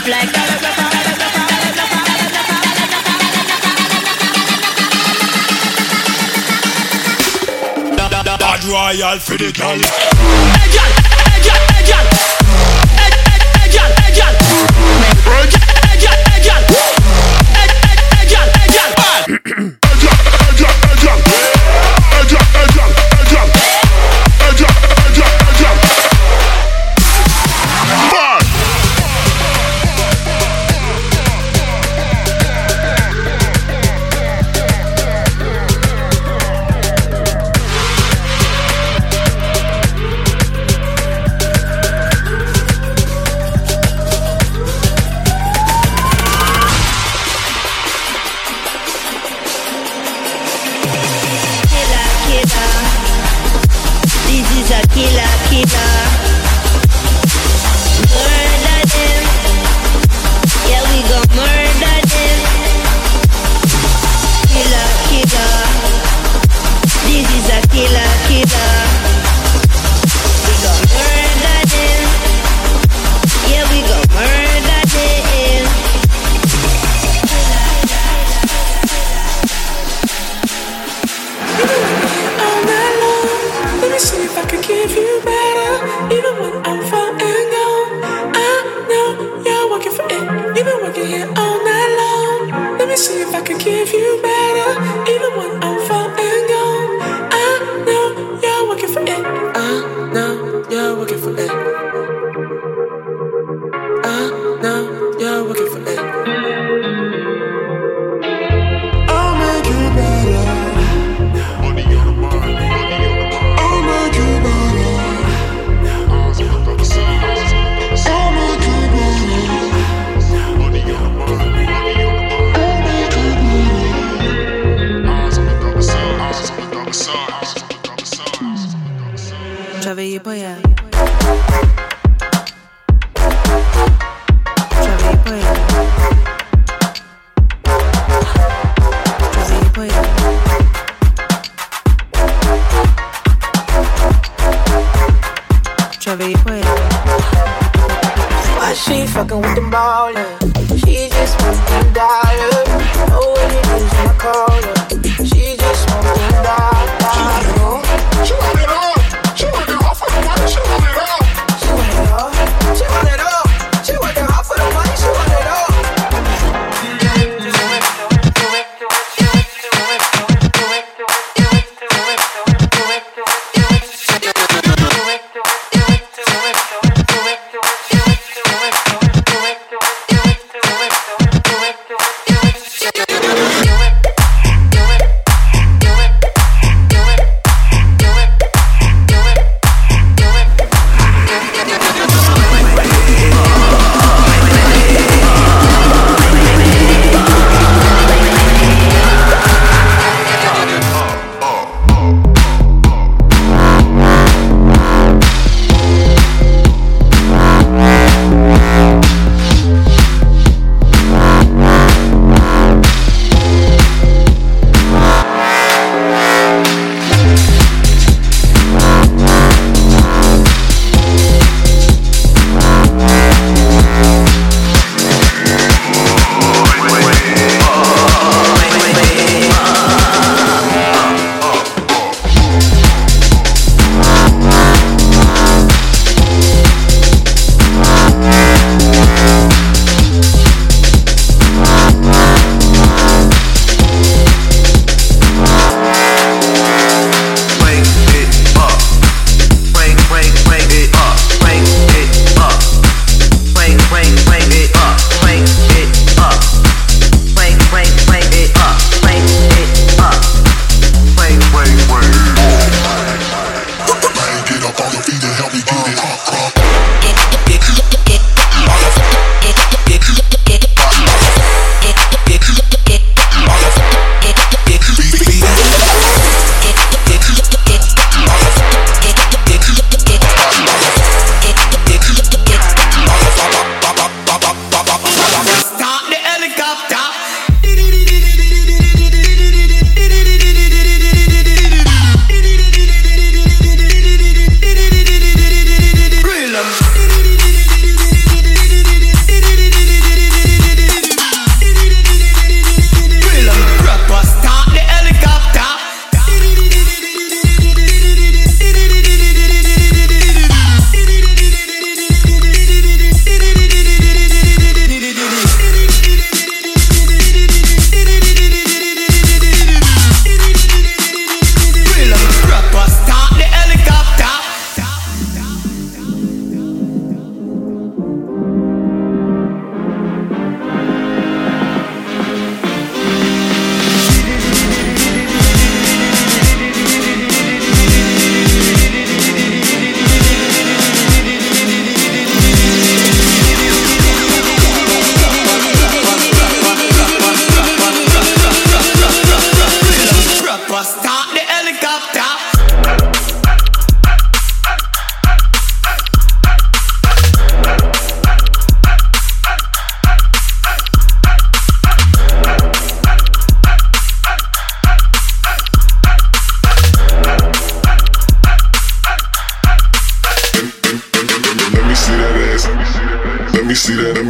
Hey girl, hey girl, a killer, killer. Murder them. Yeah, we gon' murder them. Killer, killer. This is a killer, killer. Now you're working for me.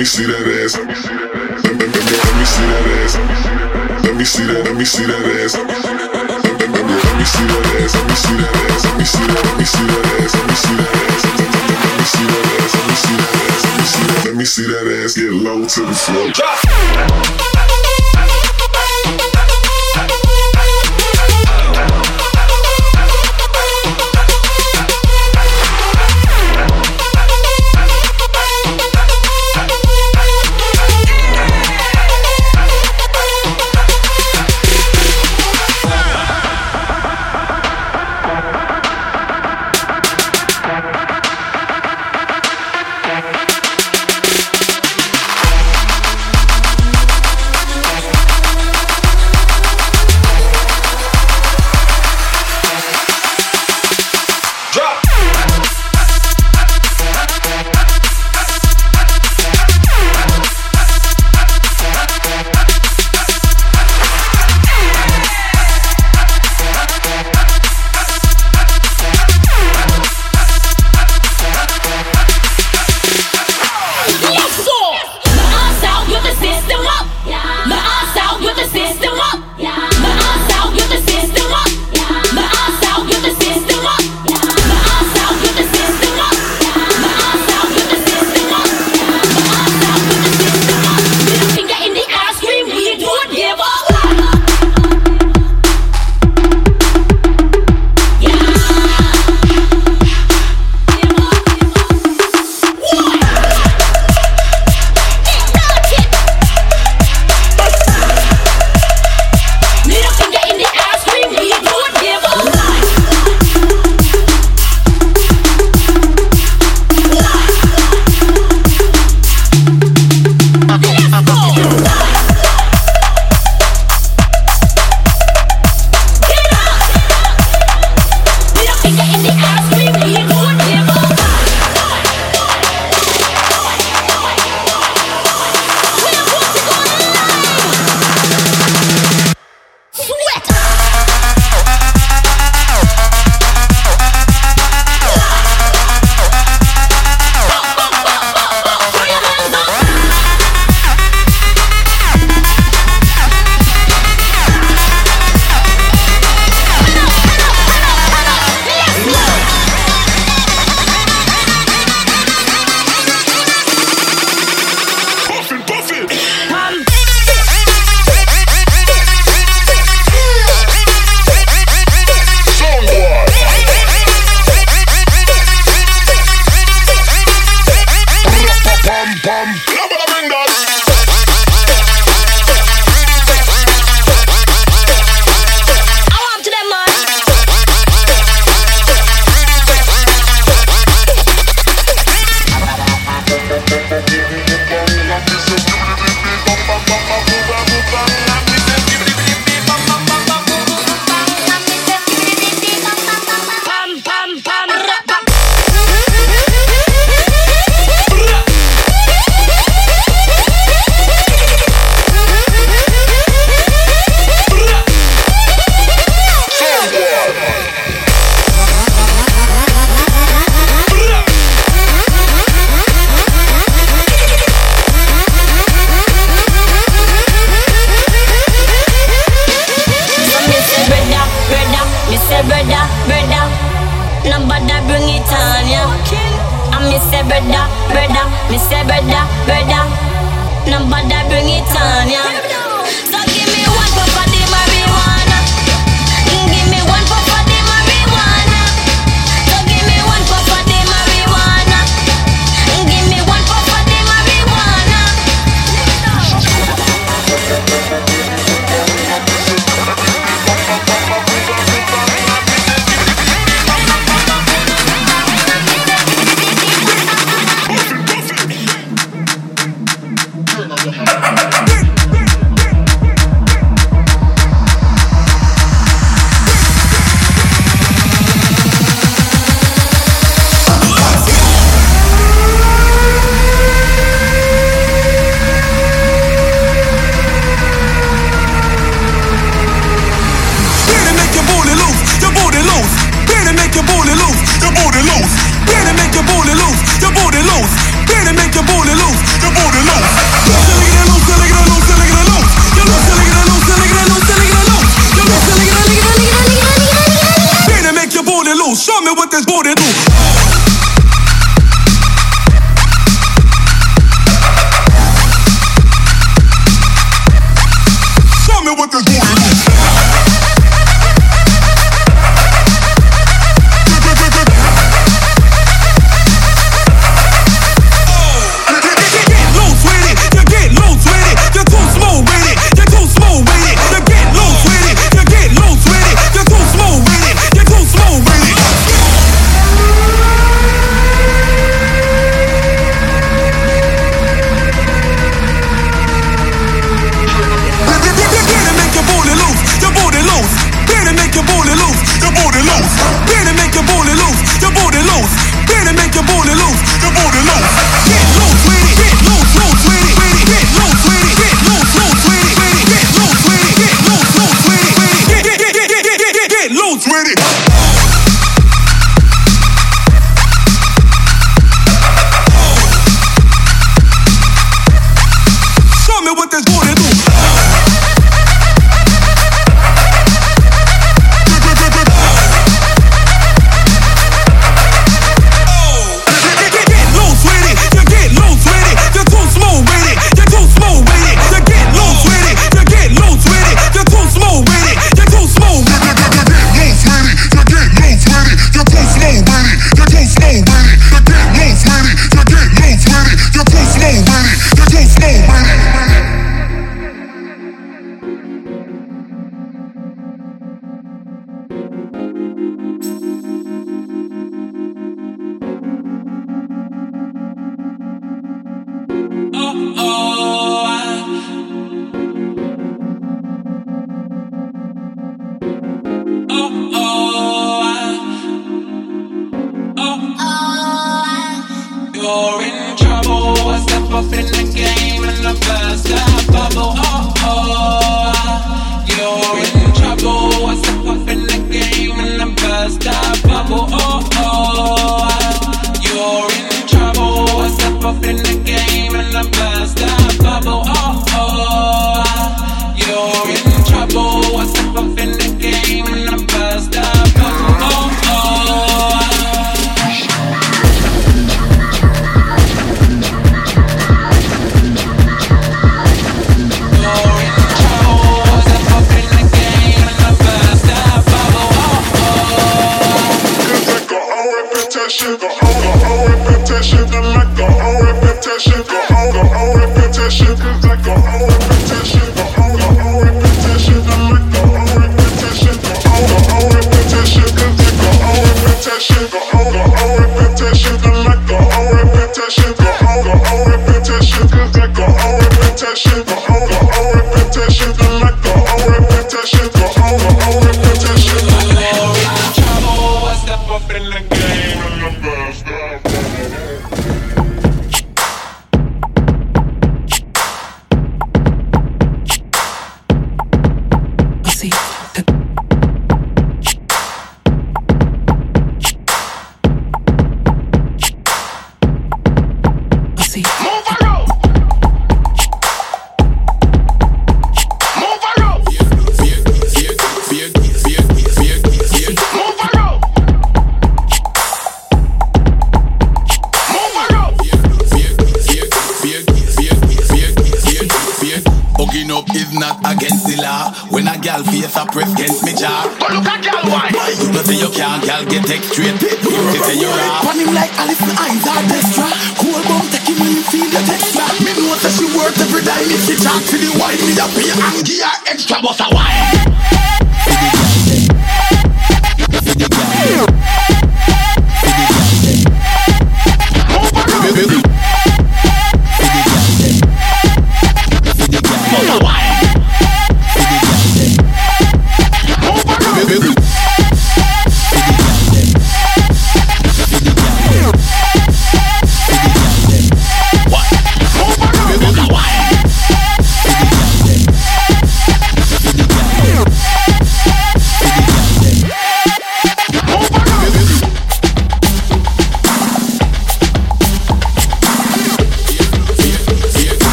Me see that ass. Let me, see that ass. Let me see that, let me see that ass. Let me see that ass. Let me see that ass. Let me see that. Let me see that ass. Let me see that ass. Let me see that ass. Let me see that ass. Let me see that. Let me see that ass get low to the floor. your booty loose. Better make your booty loose. Your booty loose. Better make your booty loose. Your booty loose.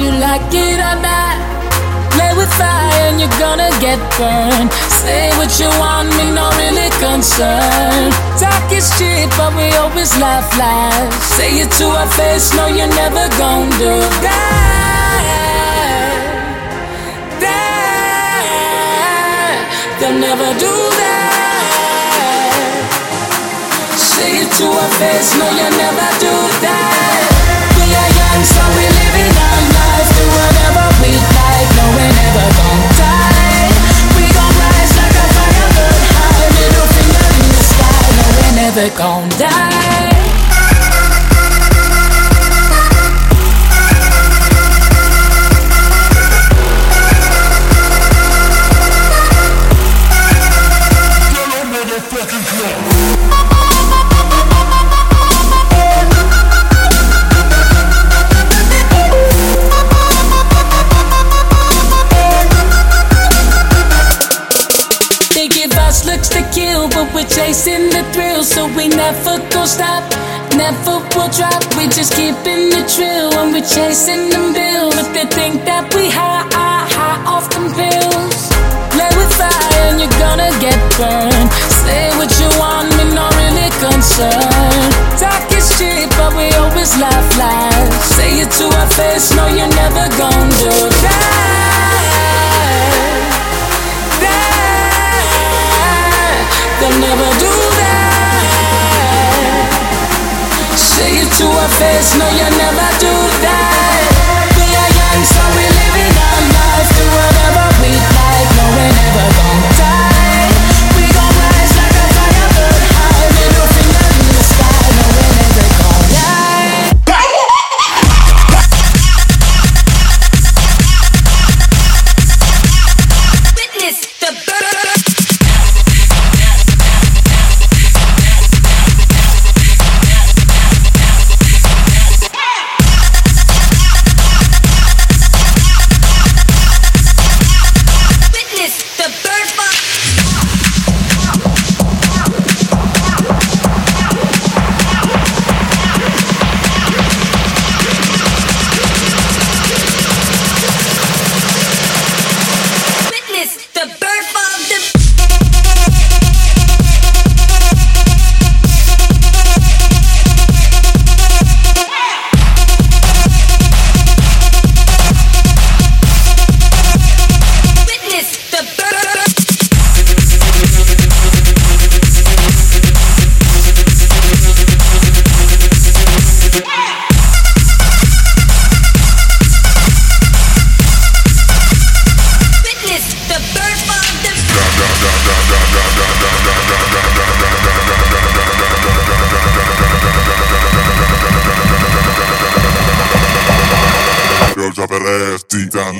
You like it or not. Play with fire and you're gonna get burned. Say what you want, me no really concern. Talk is cheap, but we always laugh live. Say it to our face, no, you're never gonna do that. That They'll never do that. Say it to our face, no, you'll never do that. We are young, so we living never gonna die. Looks to kill, but we're chasing the thrill, so we never go stop, never will drop. We just keeping the drill when we're chasing them bills. If they think that we high, high, high off them pills. Play with fire and you're gonna get burned. Say what you want, me not really concerned. Talk is cheap, but we always laugh loud. Say it to our face, no, you're never gonna do that. They'll never do that. Say it to our face, no, you'll never do that. We are young, so we living our life. Do whatever we like, no, never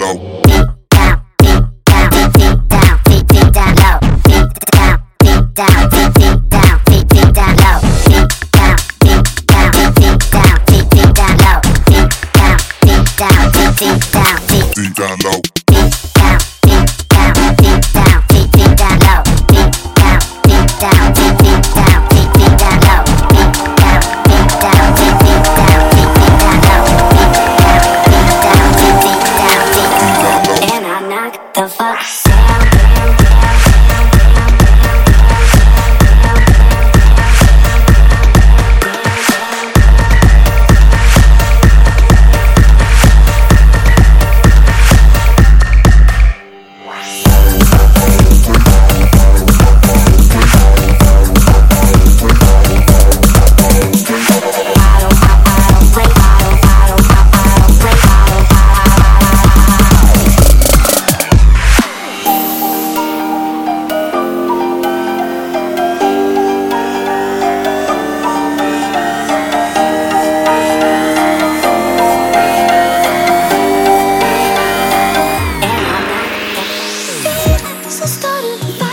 low. So started